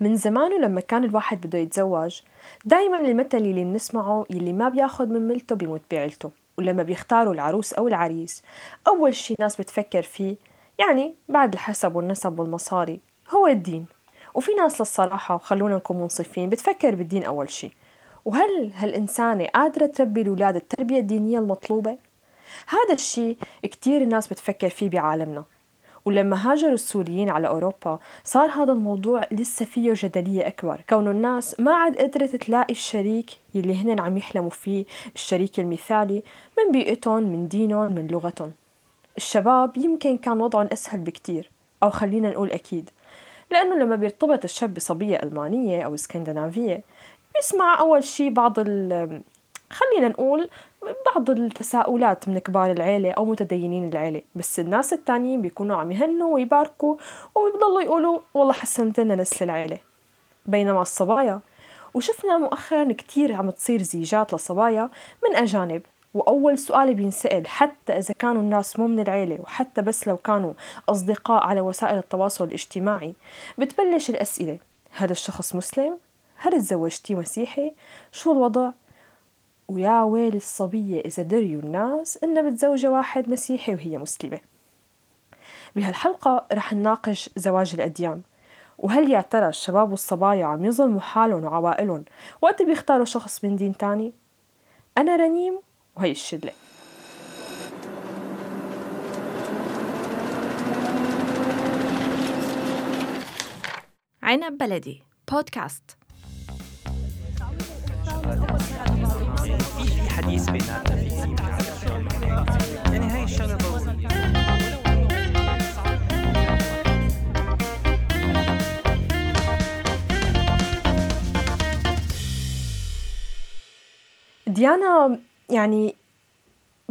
من زمان ولما كان الواحد بده يتزوج. دايما المثل اللي بنسمعه يلي ما بياخد من ملته بيموت بعيلته ولما بيختاروا العروس أو العريس. أول شي ناس بتفكر فيه يعني بعد الحسب والنسب والمصاري هو الدين. وفي ناس للصراحة وخلونا نكون منصفين بتفكر بالدين أول شي. وهل هالإنسانة قادرة تربي الأولاد التربية الدينية المطلوبة؟ هذا الشي كتير الناس بتفكر فيه بعالمنا. ولما هاجروا السوريين على أوروبا صار هذا الموضوع لسه فيه جدلية أكبر. كونه الناس ما عاد قدرت تلاقي الشريك يلي هن عم يحلموا فيه الشريك المثالي من بيئتهم من دينهم من لغتهم. الشباب يمكن كان وضعهم أسهل بكتير أو خلينا نقول أكيد لأنه لما بيرتبط الشاب بصبية ألمانية أو إسكندنافية بيسمع أول شي بعض ال خلينا نقول بعض التساؤلات من كبار العيلة أو متدينين العيلة بس الناس التانيين بيكونوا عم يهنوا ويباركوا وبيضلوا يقولوا والله حسنت لنا نسل العيلة بينما الصبايا وشفنا مؤخرا كتير عم تصير زيجات لصبايا من أجانب وأول سؤال بينسأل حتى إذا كانوا الناس مو من العيلة وحتى بس لو كانوا أصدقاء على وسائل التواصل الاجتماعي بتبلش الأسئلة هذا الشخص مسلم؟ هل تزوجتي مسيحي؟ شو الوضع؟ ويا ويل الصبية إذا دريوا الناس إنها متزوجة واحد مسيحي وهي مسلمة. بهالحلقة رح نناقش زواج الأديان وهل يا ترى الشباب والصبايا عم يظلموا حالهم وعوائلهم وقت بيختاروا شخص من دين تاني؟ أنا رنيم وهي الشلة. عنب بلدي بودكاست. في حديث بيناتنا في يعني هاي ضروريه ديانا يعني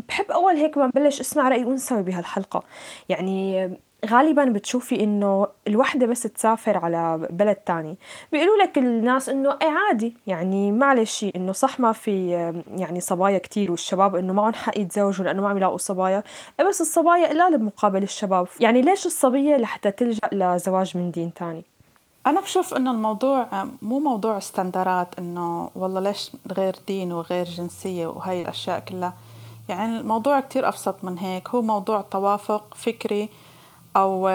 بحب أول هيك ما بلش أسمع رأي أنثوي بهالحلقة. يعني غالبا بتشوفي إنه الوحدة بس تسافر على بلد تاني. بيقولوا لك الناس إنه اي عادي يعني معلش إنه صح ما في يعني صبايا كتير والشباب إنه معهم حق يتزوجوا لأنه ما عم يلاقوا صبايا. إيه بس الصبايا قلال بمقابل الشباب. يعني ليش الصبية لحتى تلجأ لزواج من دين تاني؟ أنا بشوف إنه الموضوع مو موضوع استندرات إنه والله ليش غير دين وغير جنسية وهي الأشياء كلها. يعني الموضوع كتير أبسط من هيك. هو موضوع توافق فكري. أو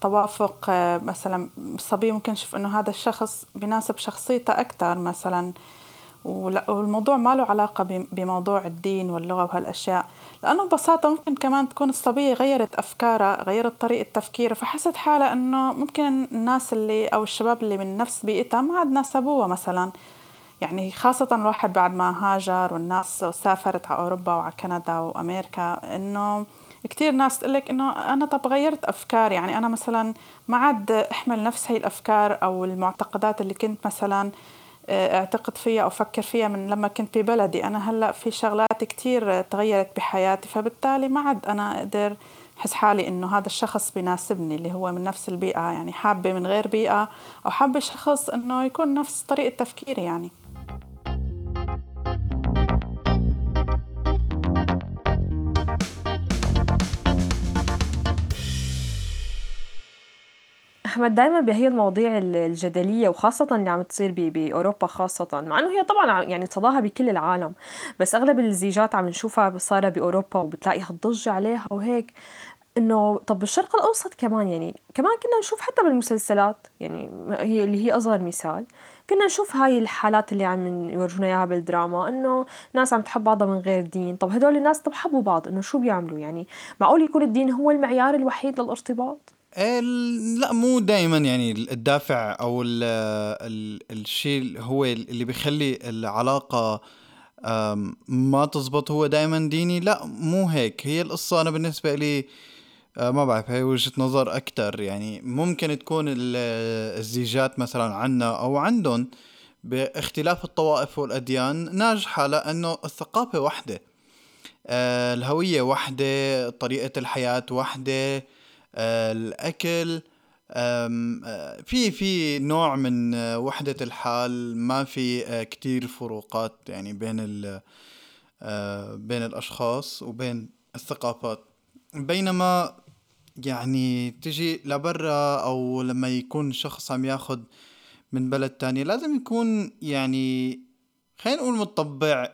توافق مثلا الصبي ممكن يشوف إنه هذا الشخص بيناسب شخصيته أكثر مثلا. والموضوع ما له علاقة بموضوع الدين واللغة وهالأشياء. لأنه ببساطة ممكن كمان تكون الصبية غيرت أفكارها غيرت طريقة تفكيرها فحست حالها إنه ممكن الناس اللي أو الشباب اللي من نفس بيئتها ما عاد ناسبوها مثلا. يعني خاصة الواحد بعد ما هاجر والناس سافرت على أوروبا وعلى كندا وأمريكا إنه كتير ناس تقول لك إنه أنا طب غيرت أفكار يعني أنا مثلا ما عاد أحمل نفس هي الأفكار أو المعتقدات اللي كنت مثلا آه، أعتقد فيها أو أفكر فيها من لما كنت ببلدي أنا هلأ في شغلات كتير تغيرت بحياتي فبالتالي ما عاد أنا أقدر أحس حالي إنه هذا الشخص بيناسبني اللي هو من نفس البيئة يعني حابة من غير بيئة أو حابة شخص إنه يكون نفس طريقة تفكيري يعني. أحمد دايما بهي المواضيع الجدلية وخاصة اللي عم تصير بأوروبا خاصة مع إنه هي طبعا يعني صداها بكل العالم بس أغلب الزيجات عم نشوفها صارت بأوروبا وبتلاقي هالضجة عليها وهيك. إنه طب بالشرق الأوسط كمان يعني كمان كنا نشوف حتى بالمسلسلات يعني هي اللي هي أصغر مثال كنا نشوف هاي الحالات اللي عم يورجونا إياها بالدراما إنه ناس عم تحب بعضها من غير دين. طب هدول الناس طب حبوا بعض إنه شو بيعملوا يعني؟ معقول يكون الدين هو المعيار الوحيد للارتباط؟ لا مو دائما يعني الدافع أو ال ال الشيء هو اللي بيخلي العلاقة ما تزبط هو دائما ديني. لا مو هيك. هي القصة أنا بالنسبة لي آه، ما بعرف هي وجهة نظر أكثر يعني ممكن تكون الزيجات مثلا عنا أو عندهم باختلاف الطوائف والأديان ناجحة لأنه الثقافة وحده آه، الهوية وحده طريقة الحياة وحده آه، الأكل آه، في في نوع من وحدة الحال ما في آه، كتير فروقات يعني بين بين الأشخاص وبين الثقافات. بينما يعني تجي لبرا أو لما يكون شخص عم ياخد من بلد تانية لازم يكون يعني خلينا نقول متطبع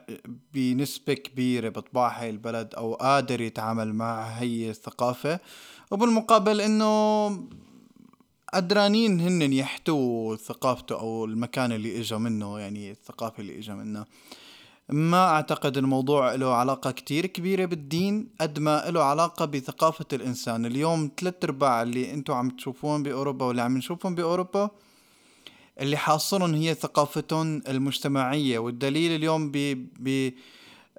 بنسبة كبيرة بطباع هاي البلد أو قادر يتعامل مع هي الثقافة وبالمقابل إنه قدرانين هن يحتووا ثقافته أو المكان اللي إجا منه يعني الثقافة اللي إجا منها ما أعتقد الموضوع له علاقة كتير كبيرة بالدين قد ما له علاقة بثقافة الإنسان. اليوم ثلاث أرباع اللي أنتم عم تشوفون بأوروبا واللي عم نشوفهم بأوروبا اللي حاصرهم هي ثقافتهم المجتمعية والدليل اليوم ب ب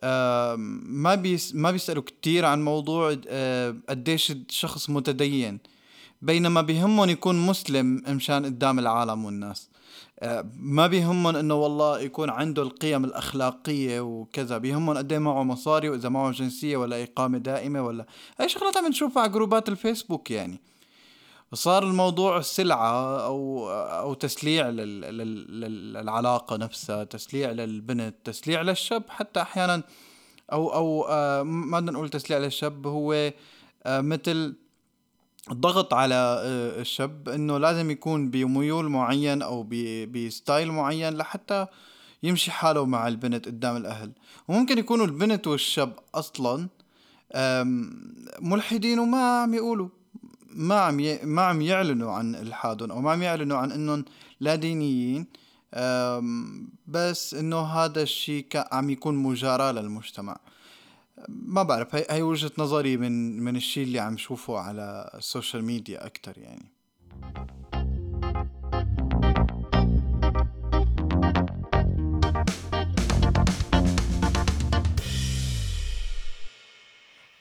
آه ما بيس ما بيسألوا كتير عن موضوع آه قديش الشخص متدين بينما بيهمهم يكون مسلم مشان قدام العالم والناس. آه ما بيهمهم إنه والله يكون عنده القيم الأخلاقية وكذا بيهمهم قد معه مصاري وإذا معه جنسية ولا إقامة دائمة ولا هاي شغلات عم نشوفها على جروبات الفيسبوك يعني. صار الموضوع سلعة أو أو تسليع لل- لل- لل- للعلاقة نفسها، تسليع للبنت، تسليع للشاب. حتى أحيانا أو أو آه، ما بدنا نقول تسليع للشاب هو آه، مثل ضغط على آه، الشاب إنه لازم يكون بميول معين ب- بستايل معين لحتى يمشي حاله مع البنت قدام الأهل، وممكن يكونوا البنت والشاب أصلا آم، ملحدين وما عم يقولوا. ما عم ي... ما عم يعلنوا عن الحادهم أو ما عم يعلنوا عن إنهم لا دينيين بس إنه هذا الشيء. عم يكون مجاراة للمجتمع ما بعرف هي, هي وجهة نظري من من الشيء اللي عم شوفه على ال social media أكثر يعني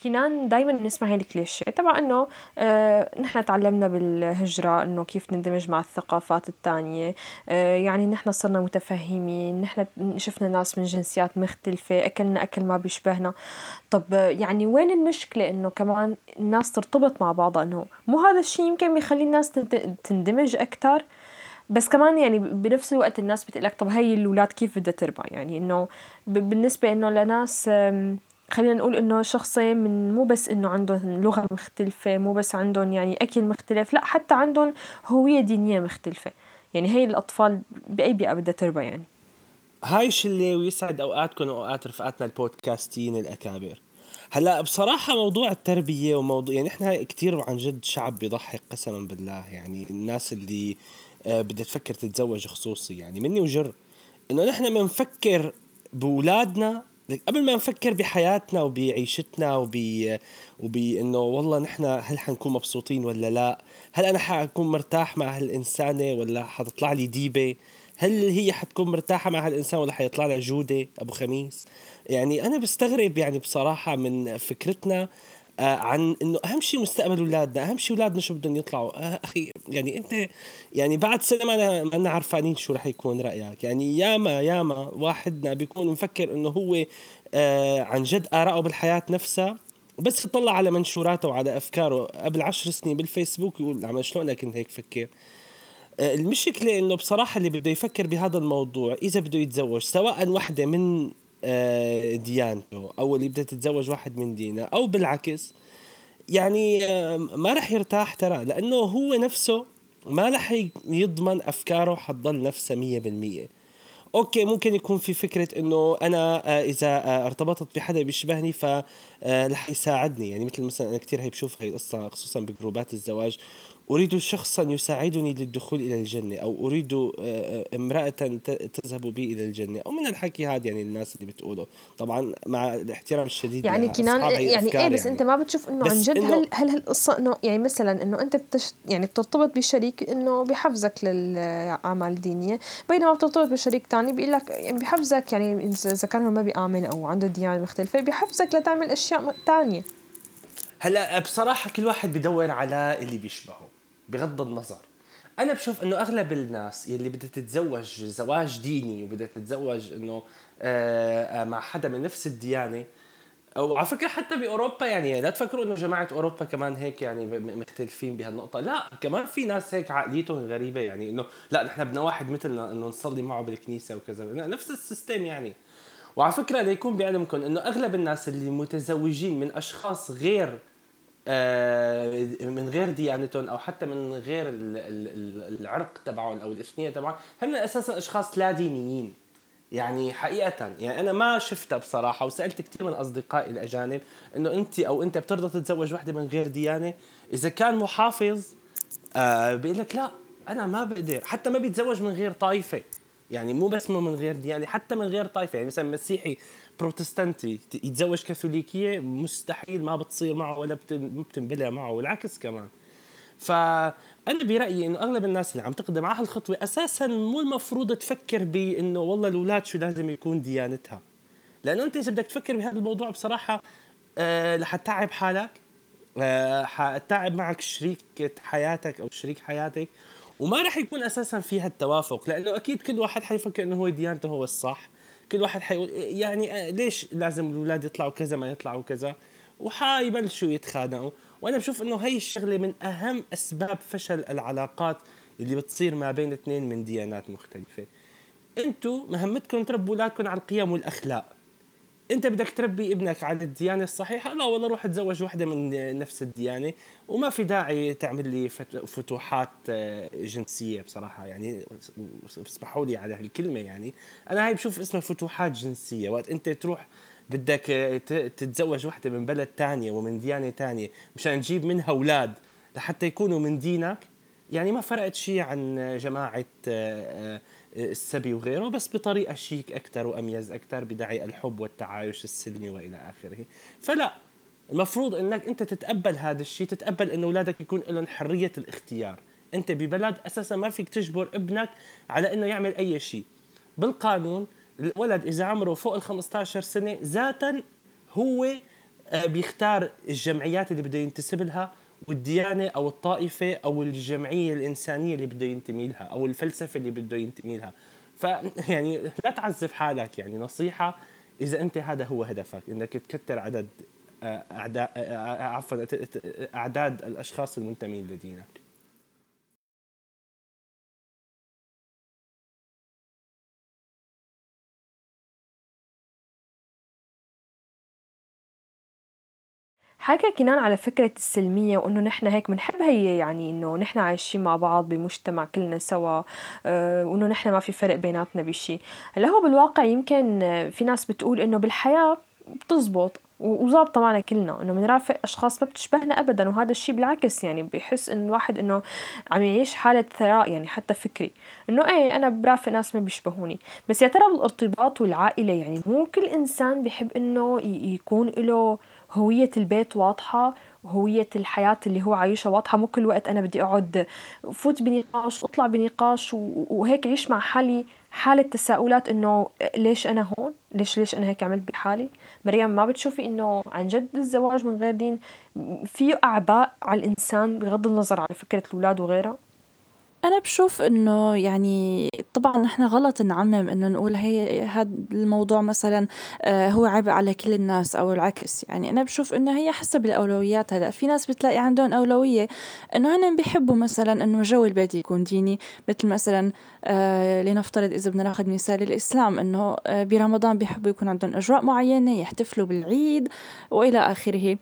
كنان دايما نسمع هاي الكليشيه تبع إنه آه نحن تعلمنا بالهجرة إنه كيف نندمج مع الثقافات الثانية آه يعني نحن صرنا متفهمين نحن شفنا ناس من جنسيات مختلفة أكلنا أكل ما بيشبهنا. طب يعني وين المشكلة إنه كمان الناس ترتبط مع بعضها إنه مو هذا الشيء يمكن بيخلي الناس تند- تندمج أكثر بس كمان يعني بنفس الوقت الناس بتقلك طب هي الأولاد كيف بدها تربى؟ يعني إنه ب- بالنسبة إنه لناس خلينا نقول إنه شخصين من مو بس إنه عندهم لغة مختلفة مو بس عندهم يعني أكل مختلف لا حتى عندهم هوية دينية مختلفة. يعني هي الأطفال بأي بيئة بدها تربى يعني. هاي شلة ويسعد أوقاتكم وأوقات رفقاتنا البودكاستيين الأكابر؟ هلأ بصراحة موضوع التربية وموضوع يعني إحنا كتير عن جد شعب بيضحك قسما بالله. يعني الناس اللي آه، بدها تفكر تتزوج خصوصي. يعني مني وجر إنه نحن بنفكر بأولادنا قبل ما نفكر بحياتنا وبعيشتنا وب وبإنه والله نحن هل حنكون مبسوطين ولا لا؟ هل أنا حكون مرتاح مع هالإنسانة ولا حتطلع لي ديبة؟ هل هي حتكون مرتاحة مع هالإنسان ولا حيطلع لها جودة أبو خميس؟ يعني أنا بستغرب يعني بصراحة من فكرتنا عن إنه أهم شيء مستقبل اولادنا أهم شيء اولادنا شو بدهم يطلعوا. آه، أخي يعني أنت يعني بعد سنة ما ما أنا عرفانين شو رح يكون رأيك. يعني ياما ياما واحدنا بيكون مفكر إنه هو آه، عن جد آراءه بالحياة نفسها بس يطلع على منشوراته وعلى أفكاره. قبل عشر سنين بالفيسبوك يقول عم شلون أنا كنت هيك فكر؟ آه، المشكلة إنه بصراحة اللي بده يفكر بهذا الموضوع إذا بده يتزوج سواء وحدة من آه، ديانته أو اللي بدها تتزوج واحد من دينه أو بالعكس. يعني آه، ما رح يرتاح ترى لأنه هو نفسه ما رح يضمن أفكاره حتضل نفسها مية بالمية. أوكي ممكن يكون في فكرة إنه أنا آه، إذا آه، ارتبطت بحدا بيشبهني ف آه، رح يساعدني. يعني مثل مثلا أنا كثير هي بشوف هي القصة خصوصا بجروبات الزواج. أريد شخصا يساعدني للدخول إلى الجنة أو أريد آه، آه، امرأة تذهب بي إلى الجنة أو من الحكي هذا يعني الناس اللي بتقوله. طبعا مع الاحترام الشديد يعني كنان يعني إيه بس أنت ما بتشوف إنه بس عن جد إنه- هل هل هالقصة إنه يعني مثلا إنه أنت بتش يعني بترتبط بشريك إنه بحفزك للأعمال الدينية بينما بترتبط بشريك تاني بيقول لك يعني بحفزك يعني اذا إذا كان هو ما بيآمن أو عنده ديانة مختلفة بحفزك لتعمل أشياء تانية. هلأ بصراحة كل واحد بدور على اللي بيشبهه. بغض النظر. أنا بشوف إنه أغلب الناس يلي بدها تتزوج زواج ديني وبدها تتزوج إنه آه، آه، مع حدا من نفس الديانة أو على فكرة حتى بأوروبا يعني لا تفكروا إنه جماعة أوروبا كمان هيك يعني مختلفين بهالنقطة. لا كمان في ناس هيك عقليتهم غريبة يعني إنه لا نحن بدنا واحد مثلنا إنه نصلي معه بالكنيسة وكذا. نفس السيستم يعني. وعلى فكرة ليكون بعلمكم إنه أغلب الناس اللي متزوجين من أشخاص غير من غير ديانتهم أو حتى من غير ال- ال- ال- العرق تبعهم أو الإثنية تبعهم هن أساسا أشخاص لا دينيين. يعني حقيقة يعني أنا ما شفتها بصراحة وسألت كثير من أصدقائي الأجانب إنه أنت أو أنت بترضى تتزوج وحدة من غير ديانة؟ إذا كان محافظ آه بيقول لك لا أنا ما بقدر. حتى ما بيتزوج من غير طائفة. يعني مو بس من غير ديانة حتى من غير طائفة. يعني مثلا مسيحي بروتستانتي. يتزوج كاثوليكية مستحيل ما بتصير معه ولا بتنبلع معه والعكس كمان. فأنا برأيي إنه أغلب الناس اللي عم تقدم على هالخطوة أساسا مو المفروض تفكر بإنه والله الأولاد شو لازم يكون ديانتها. لأنه أنت إذا بدك تفكر بهذا الموضوع بصراحة آه لحتتعب حالك. آه حتتعب معك شريكة حياتك أو شريك حياتك. وما راح يكون أساسا فيها التوافق لأنه أكيد كل واحد حيفكر إنه هو ديانته هو الصح. كل واحد حيقول يعني آه، ليش لازم الاولاد يطلعوا كذا ما يطلعوا كذا؟ وحيبلشوا يتخانقوا. وأنا بشوف إنه هي الشغلة من أهم أسباب فشل العلاقات اللي بتصير ما بين اثنين من ديانات مختلفة. أنتوا مهمتكم تربوا أولادكم على القيم والأخلاق. انت بدك تربي ابنك على الديانة الصحيحة؟ لا والله روح تزوج وحدة من نفس الديانة. وما في داعي تعمل لي فت- فتوحات آه، جنسية بصراحة يعني. اسمحوا لي على هالكلمة يعني. أنا هاي بشوف اسمها فتوحات جنسية. وقت انت تروح بدك آه، تتزوج وحدة من بلد تانية ومن ديانة تانية مشان تجيب منها أولاد لحتى يكونوا من دينك يعني ما فرقت شيء عن جماعة آه، آه، السبي وغيره بس بطريقة شيك أكثر وأميز أكثر بداعي الحب والتعايش السلمي وإلى آخره. فلا المفروض إنك أنت تتقبل هذا الشيء تتقبل انه أولادك يكون لهم حرية الاختيار. أنت ببلد أساسا ما فيك تجبر ابنك على إنه يعمل أي شيء. بالقانون الولد إذا عمره فوق ال 15 سنة ذاتا هو آه، بيختار الجمعيات اللي بده ينتسب لها والديانة أو الطائفة أو الجمعية الإنسانية اللي بده ينتمي لها أو الفلسفة اللي بده ينتمي لها. ف يعني لا تعذب حالك يعني. نصيحة إذا أنت هذا هو هدفك إنك تكتر عدد آه، اعداد آه، عفوا ت- ت- أعداد الأشخاص المنتمين لدينك. حكى كنان على فكرة السلمية وإنه نحن هيك بنحب هي يعني إنه نحن عايشين مع بعض بمجتمع كلنا سوا آه، وإنه نحن ما في فرق بيناتنا بشي. هلأ هو بالواقع يمكن في ناس بتقول إنه بالحياة بتزبط وظابطة معنا كلنا إنه بنرافق أشخاص ما بتشبهنا أبدا وهذا الشي بالعكس يعني بحس إنه الواحد إنه عم يعيش حالة ثراء يعني حتى فكري. إنه إيه أنا برافق ناس ما بيشبهوني. بس يا ترى بالارتباط والعائلة يعني مو كل إنسان بيحب إنه يكون له هوية البيت واضحة وهوية الحياة اللي هو عايشها واضحة مو كل وقت أنا بدي أقعد فوت بنقاش واطلع بنقاش وهيك عيش مع حالي حالة تساؤلات إنه ليش أنا هون؟ ليش ليش أنا هيك عملت بحالي؟ مريم ما بتشوفي إنه عن جد الزواج من غير دين فيه أعباء على الإنسان بغض النظر عن فكرة الأولاد وغيرها؟ أنا بشوف إنه يعني طبعا نحن غلط نعمم إنه نقول هي هذا الموضوع مثلا آه، هو عبء على كل الناس أو العكس. يعني أنا بشوف إنه هي حسب الأولويات هلا في ناس بتلاقي عندهم أولوية إنه هن بيحبوا مثلا إنه جو البيت يكون ديني مثل مثلا آه لنفترض إذا بدنا ناخذ مثال الإسلام إنه آه برمضان بيحبوا يكون عندهم أجواء معينة يحتفلوا بالعيد وإلى آخره.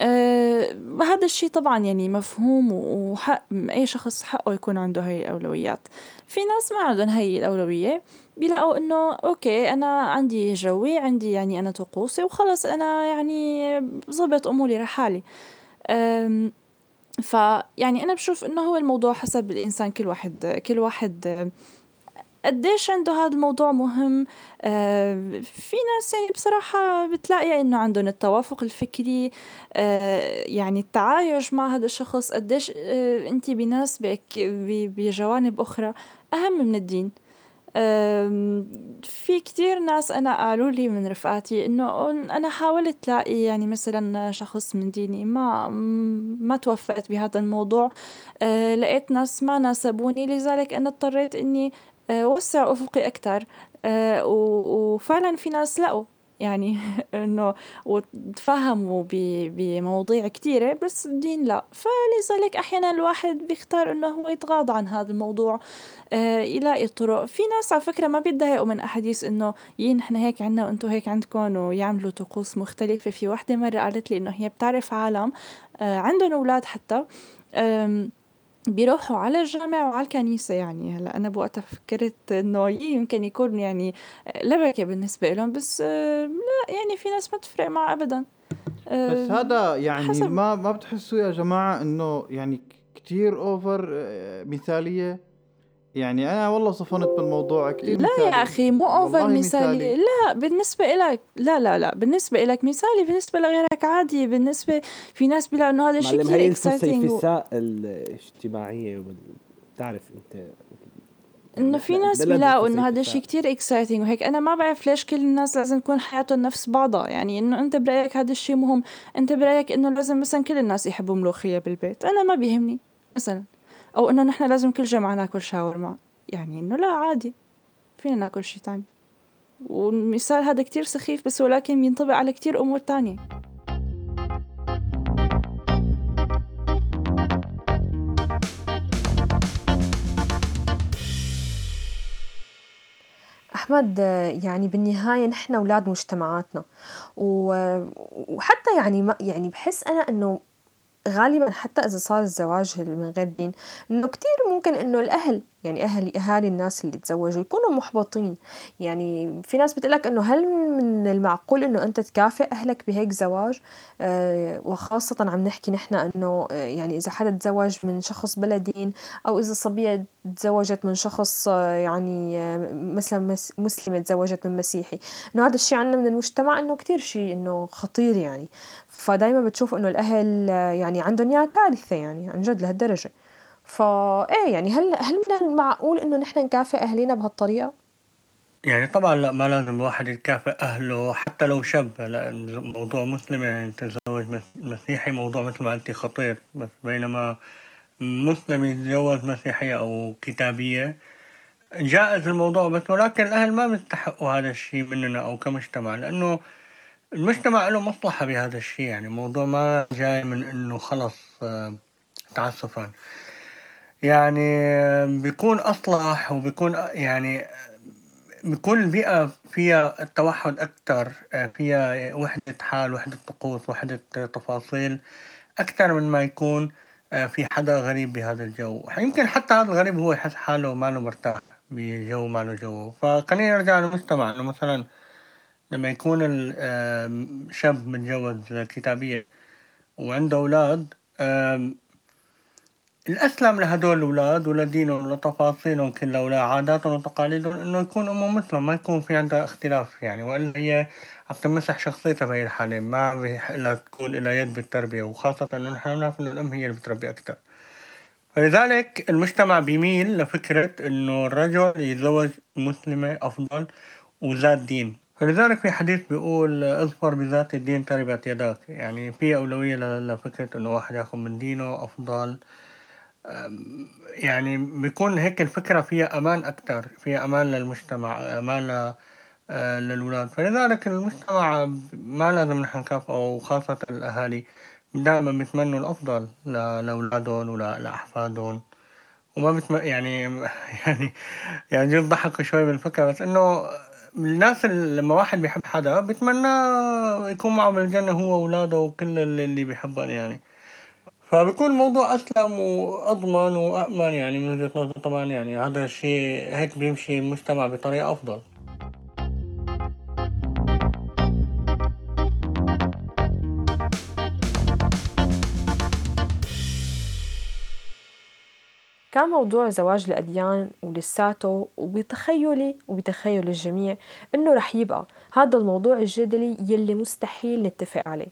آه هذا الشيء طبعا يعني مفهوم وحق أي شخص حقه يكون عنده هاي الأولويات. في ناس ما عندهم هاي الأولوية بيلاقوا إنه okay أنا عندي جوي عندي يعني أنا طقوسي وخلص أنا يعني ظبط أموري لحالي. فيعني أنا بشوف إنه هو الموضوع حسب الإنسان كل واحد كل واحد قديش عنده هذا الموضوع مهم؟ آه، في ناس يعني بصراحة بتلاقي إنه عندهم التوافق الفكري آه، يعني التعايش مع هذا الشخص قديش آه، أنت بيناسبك ب- بجوانب أخرى أهم من الدين. في كتير ناس أنا قالوا لي من رفقاتي إنه أنا حاولت لاقي يعني مثلا شخص من ديني ما ما توفقت بهذا الموضوع آه، لقيت ناس ما ناسبوني لذلك أنا اضطريت إني وسع أفقي أكتر. آه، وفعلا في ناس لقوا يعني إنه وتفهموا بمواضيع كتيرة بس الدين لا. فلذلك أحيانا الواحد بيختار إنه هو يتغاضى عن هذا الموضوع آه يلاقي طرق. في ناس على فكرة ما بيتضايقوا من أحاديث إنه يي نحن هيك عنا وأنتم هيك عندكم ويعملوا طقوس مختلفة. في وحدة مرة قالت لي إنه هي بتعرف عالم آه عندهم أولاد حتى بيروحوا على الجامع وعلى الكنيسة يعني. هلأ أنا بوقتها فكرت إنه يمكن يكون يعني لبكة بالنسبة لهم بس لا يعني في ناس ما تفرق معها أبدا. بس هذا يعني حسب. ما ما بتحسوا يا جماعة إنه يعني كتير over مثالية؟ يعني أنا والله صفنت بالموضوع كثير لا يا أخي مو over مثالي. مثالي. لا بالنسبة لك لا لا لا بالنسبة لك مثالي بالنسبة لغيرك عادي بالنسبة في ناس بيلاقوا إنه هذا الشيء كثير هي exciting الفسيفساء الاجتماعية؟ وال... بتعرف أنت إنه في ناس بيلاقوا إنه هذا. الشيء كتير exciting وهيك. أنا ما بعرف ليش كل الناس لازم تكون حياتهم نفس بعضها. يعني إنه أنت برأيك هذا الشيء مهم. أنت برأيك إنه لازم مثلا كل الناس يحبوا ملوخية بالبيت. أنا ما بيهمني مثلا. أو إنه نحن لازم كل جمعة ناكل شاورما. يعني إنه لا عادي. فينا ناكل شيء تاني. والمثال هذا كتير سخيف بس ولكن بينطبق على كتير أمور تانية. أحمد يعني بالنهاية نحن أولاد مجتمعاتنا. وحتى يعني ما يعني بحس أنا إنه غالبا حتى إذا صار الزواج من غير دين إنه كتير ممكن إنه الأهل يعني أهل أهالي الناس اللي تزوجوا يكونوا محبطين. يعني في ناس بتقولك إنه هل من المعقول إنه أنت تكافئ أهلك بهيك زواج؟ آه وخاصة عم نحكي نحن إنه آه يعني إذا حدا تزوج من شخص بلا دين أو إذا صبية تزوجت من شخص آه يعني مثلا مس- مسلمة تزوجت من مسيحي. إنه هذا الشيء عنا من المجتمع إنه كتير شيء إنه خطير يعني. فدايما بتشوف إنه الأهل آه يعني عندهم إياها كارثة يعني عن جد لهالدرجة فا إيه يعني هل هل من المعقول إنه نحن نكافئ أهلنا بهالطريقة؟ يعني طبعا لا ما لازم الواحد يكافئ أهله حتى لو شاب لا موضوع مسلم يعني تزوج مس- مسيحي موضوع مثل ما قلتي خطير بس بينما مسلم يتزوج مسيحية أو كتابية جائز الموضوع بس ولكن الأهل ما بيستحقوا هذا الشيء مننا أو كمجتمع لأنه المجتمع له مصلحة بهذا الشيء يعني الموضوع ما جاي من إنه خلص آه، تعسفا. يعني آه، بيكون أصلح وبيكون آه، يعني بكل البيئة فيها التوحد أكثر فيها وحدة حال وحدة طقوس وحدة تفاصيل أكثر من ما يكون في حدا غريب بهذا الجو. يمكن حتى هذا الغريب هو يحس حاله ما له مرتاح بجو ما له جو. فخلينا نرجع للمجتمع إنه مثلا لما يكون الشاب متجوز كتابية وعنده أولاد الأسلم لهدول الأولاد ولدينهم ولتفاصيلهم كلها ولعاداتهم وتقاليدهم إنه يكون أمهم مثلهم ما يكون في عندها اختلاف يعني وإلا هي عم تمسح شخصيتها بهي الحالة ما لها تكون لها يد بالتربية وخاصة إنه نحن بنعرف إنه الأم هي اللي بتربي أكثر فلذلك المجتمع بيميل لفكرة إنه الرجل يتزوج مسلمة أفضل وذات دين. فلذلك في حديث بيقول اظفر بذات الدين تربت يداك. يعني في أولوية لفكرة إنه واحد ياخذ من دينه أفضل. يعني بيكون هيك الفكرة فيها أمان أكتر فيها أمان للمجتمع أمان آه، للأولاد. فلذلك المجتمع ما لازم نحن نكافئه وخاصة الأهالي دائما بيتمنوا الأفضل لأولادهم ولأحفادهم وما بتم يعني يعني يعني جد ضحكوا شوي بالفكرة بس إنه الناس لما واحد بيحب حدا بيتمنى يكون معه بالجنة هو وأولاده وكل اللي بيحبهم يعني. فبيكون الموضوع أسلم وأضمن وأأمن يعني من وجهة نظري طبعا يعني هذا الشيء هيك بيمشي المجتمع بطريقة أفضل. كان موضوع زواج الأديان ولساته وبتخيلي وبتخيل الجميع إنه رح يبقى هذا الموضوع الجدلي يلي مستحيل نتفق عليه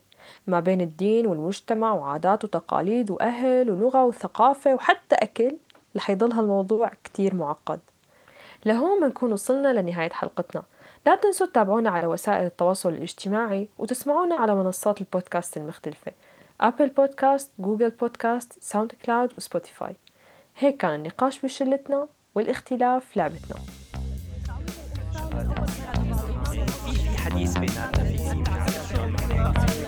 ما بين الدين والمجتمع وعادات وتقاليد وأهل ولغة وثقافة وحتى أكل رح يضل هالموضوع كتير معقد. لهون بنكون وصلنا لنهاية حلقتنا. لا تنسوا تتابعونا على وسائل التواصل الاجتماعي وتسمعونا على منصات البودكاست المختلفة. Apple Podcast، Google Podcast، SoundCloud و Spotify هيك كان النقاش بشلتنا والاختلاف لعبتنا. في الحديث بيناتنا في